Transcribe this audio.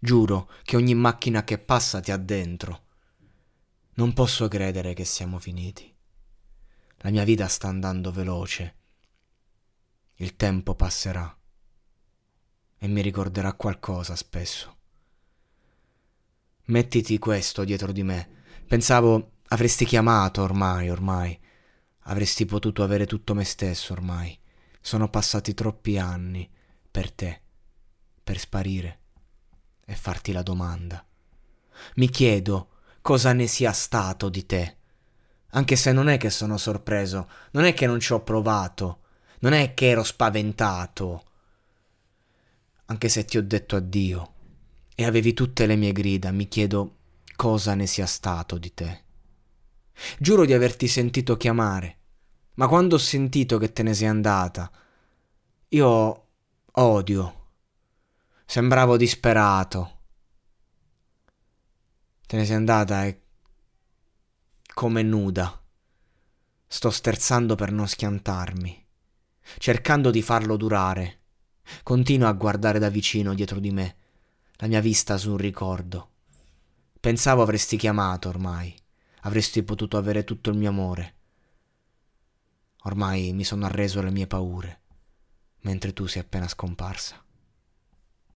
Giuro che ogni macchina che passa ti ha dentro. Non posso credere che siamo finiti. La mia vita sta andando veloce. Il tempo passerà e mi ricorderà qualcosa spesso. Mettiti questo dietro di me. Pensavo avresti chiamato ormai, ormai. Avresti potuto avere tutto me stesso ormai. Sono passati troppi anni per te, per sparire e farti la domanda. Mi chiedo cosa ne sia stato di te. Anche se non è che sono sorpreso, non è che non ci ho provato, non è che ero spaventato. Anche se ti ho detto addio e avevi tutte le mie grida, mi chiedo cosa ne sia stato di te. Giuro di averti sentito chiamare, ma quando ho sentito che te ne sei andata, io Odio. Sembravo disperato. Te ne sei andata e... come nuda. Sto sterzando per non schiantarmi, cercando di farlo durare. Continuo a guardare da vicino dietro di me, la mia vista su un ricordo. Pensavo avresti chiamato ormai, avresti potuto avere tutto il mio amore. Ormai mi sono arreso alle mie paure mentre tu sei appena scomparsa.